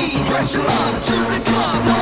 Feed, pressure on to the club.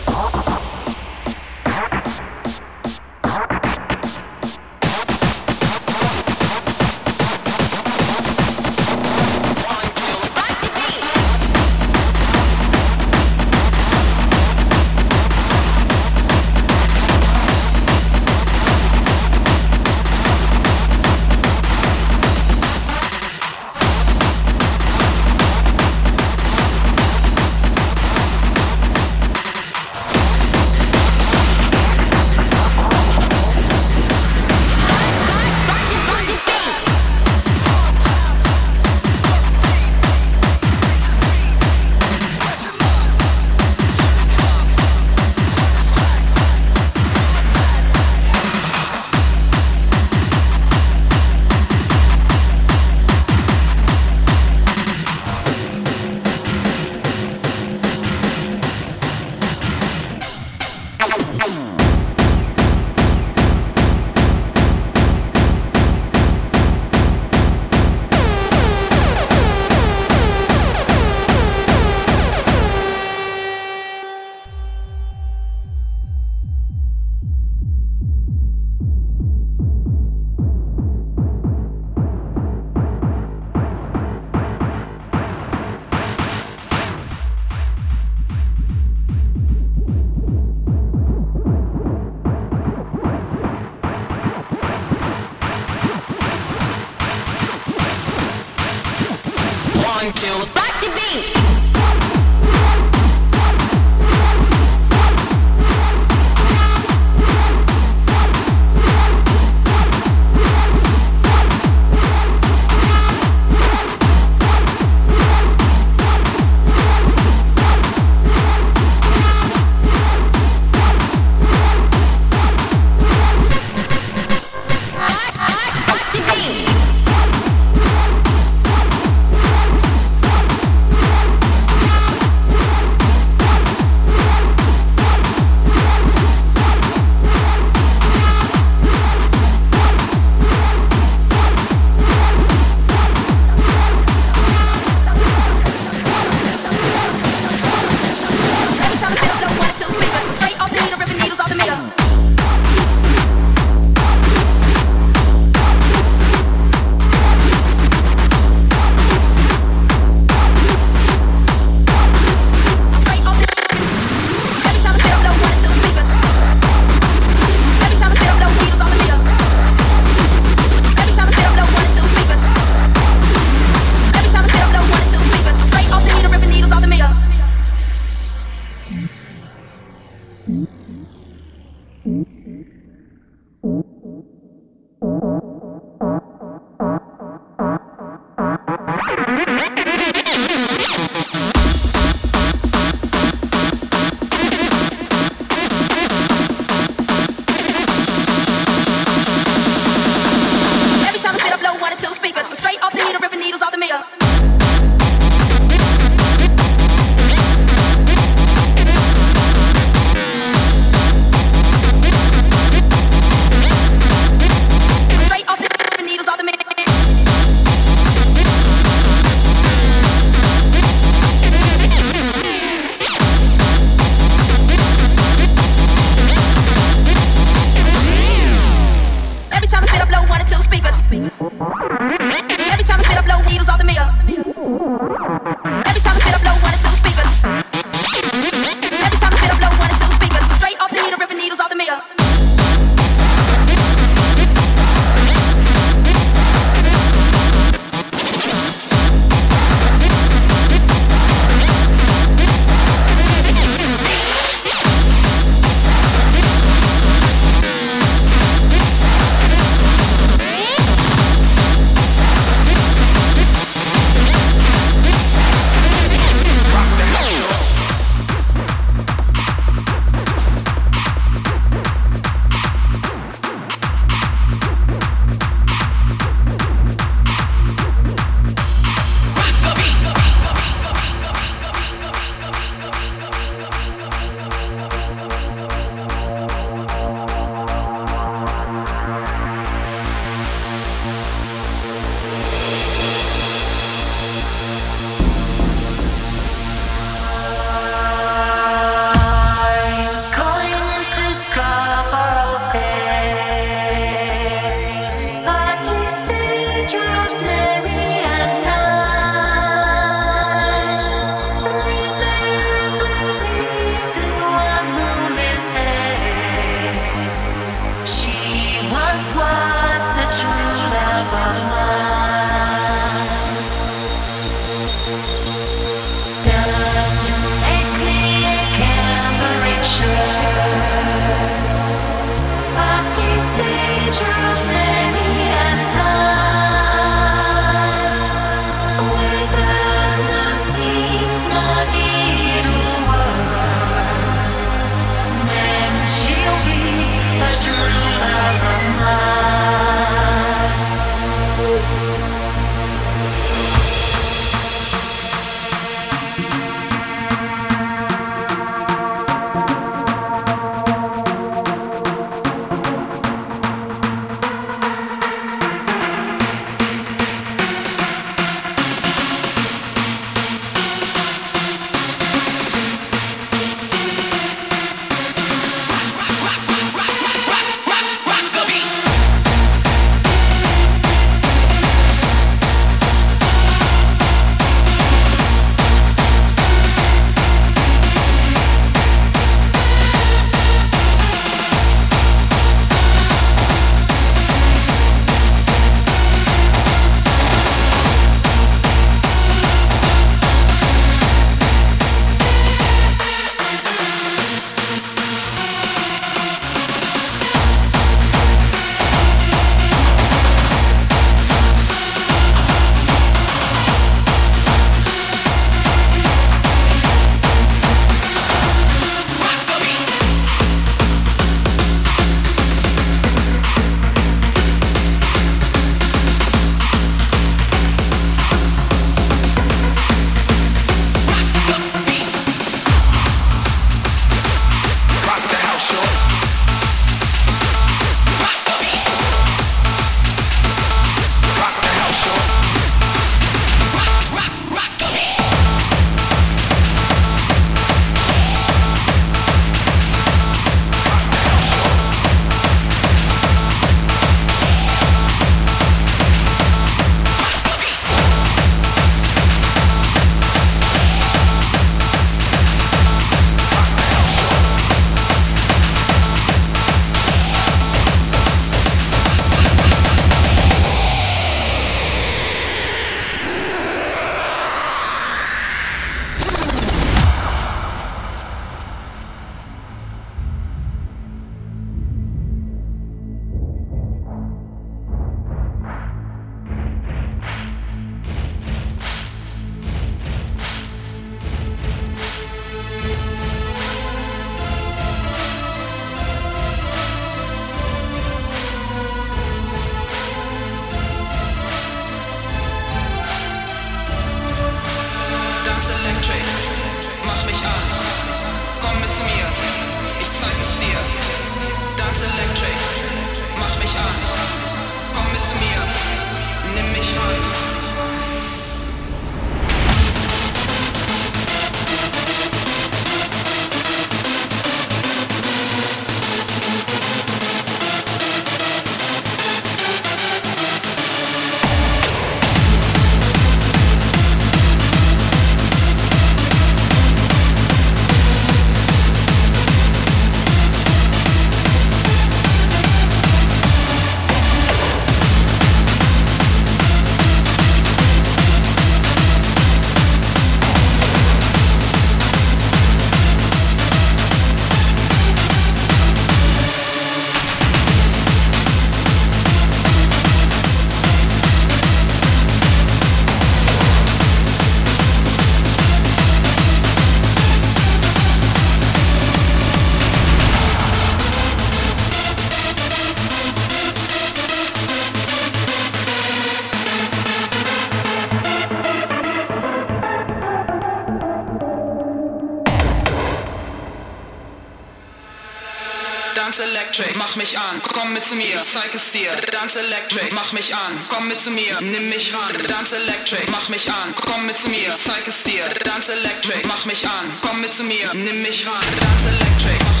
zu mir, zeig es dir, Dance Electric, mach mich an, komm mit zu mir, nimm mich ran, Dance Electric, mach mich an, komm mit zu mir, zeig es dir, Dance Electric, mach mich an, komm mit zu mir, nimm mich ran, Dance Electric, mach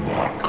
Lock.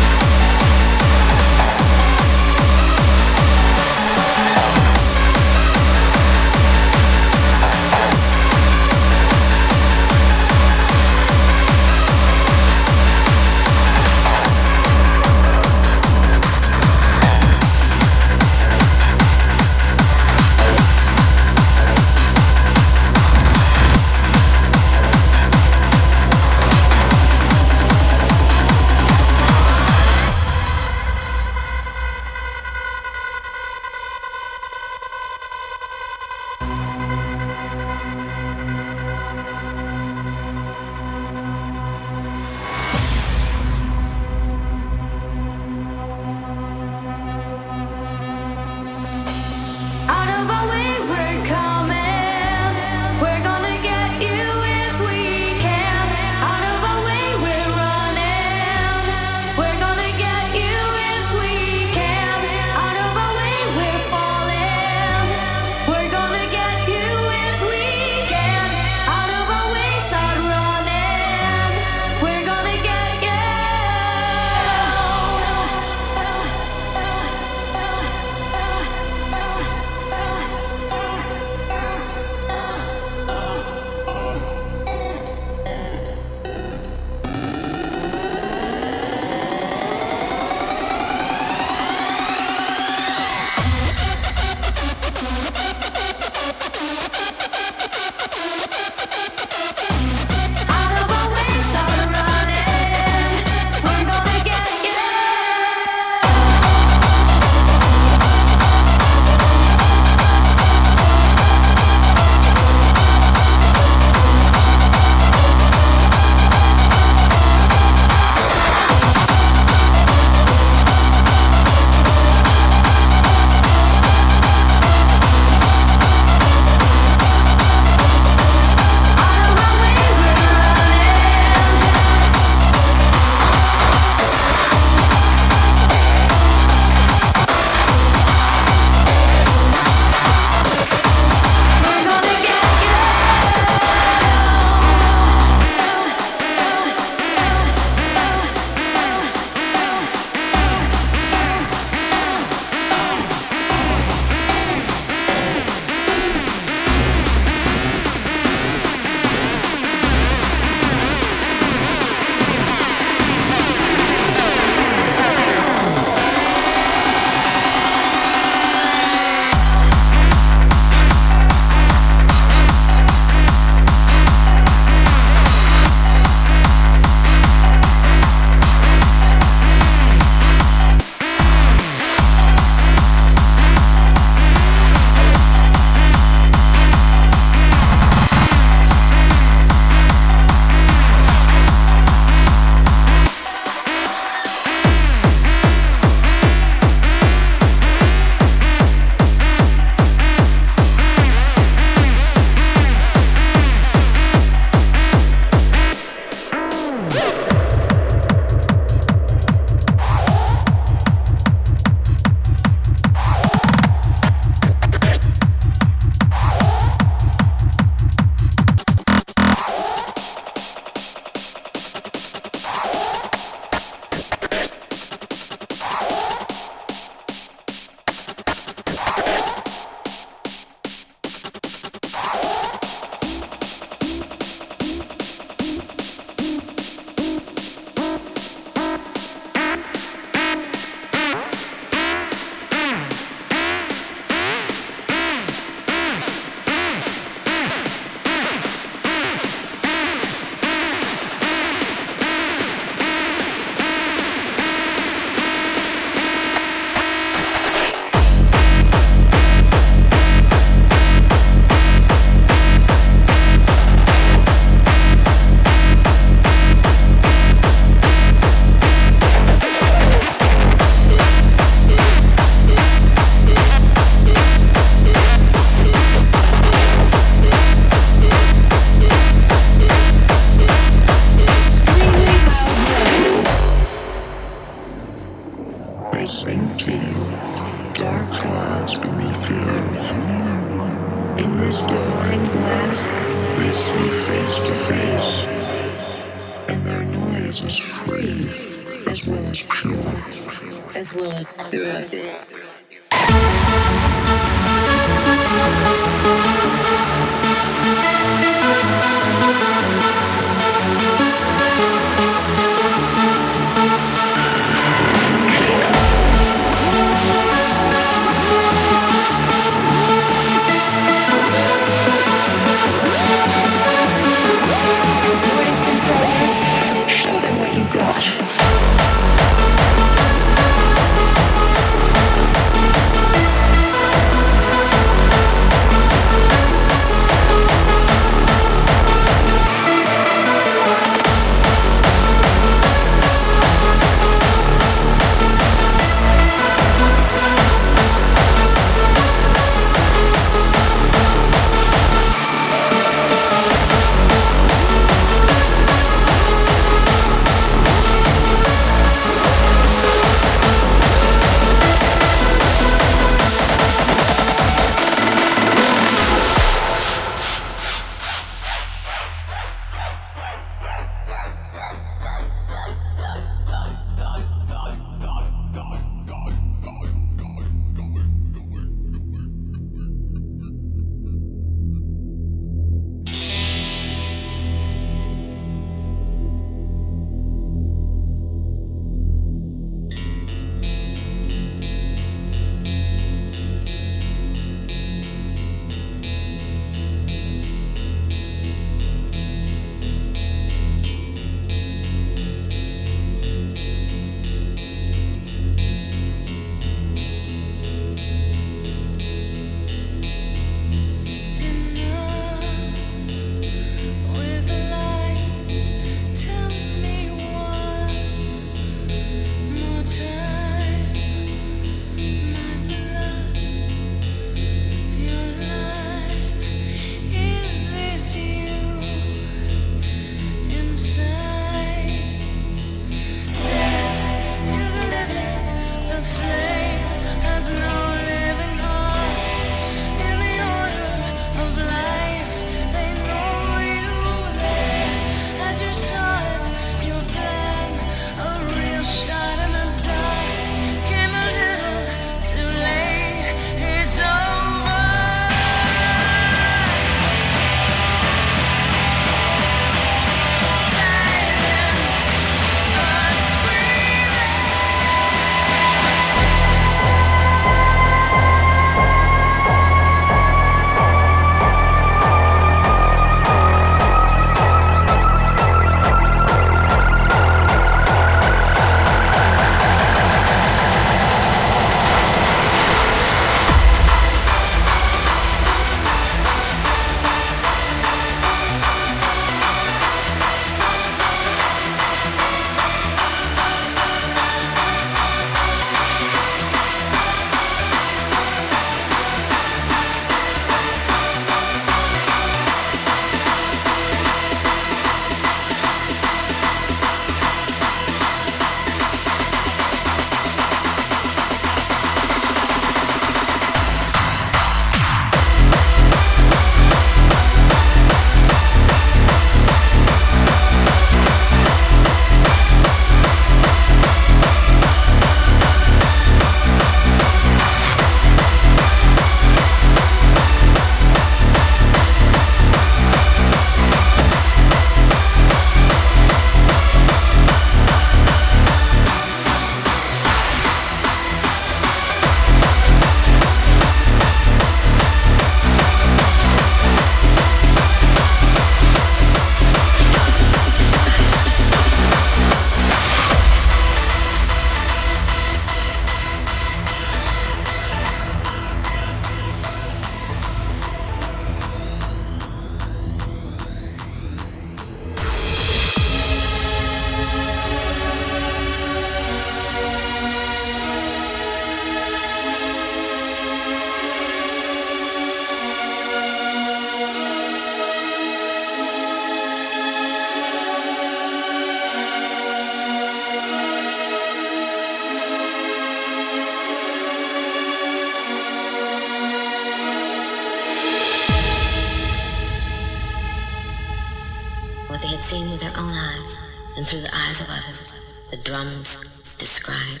Through the drums describe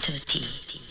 to a T.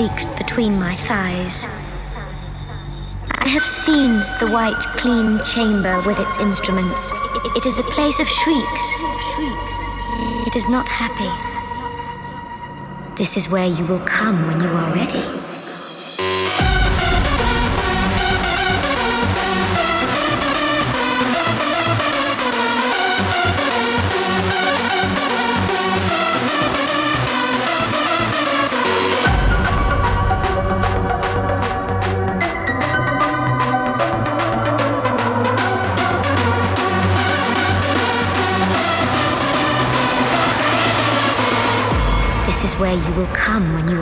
Leaked between my thighs? I have seen the white, clean chamber with its instruments. It is a place of shrieks. It is not happy. This is where you will come when you are ready. Will come when you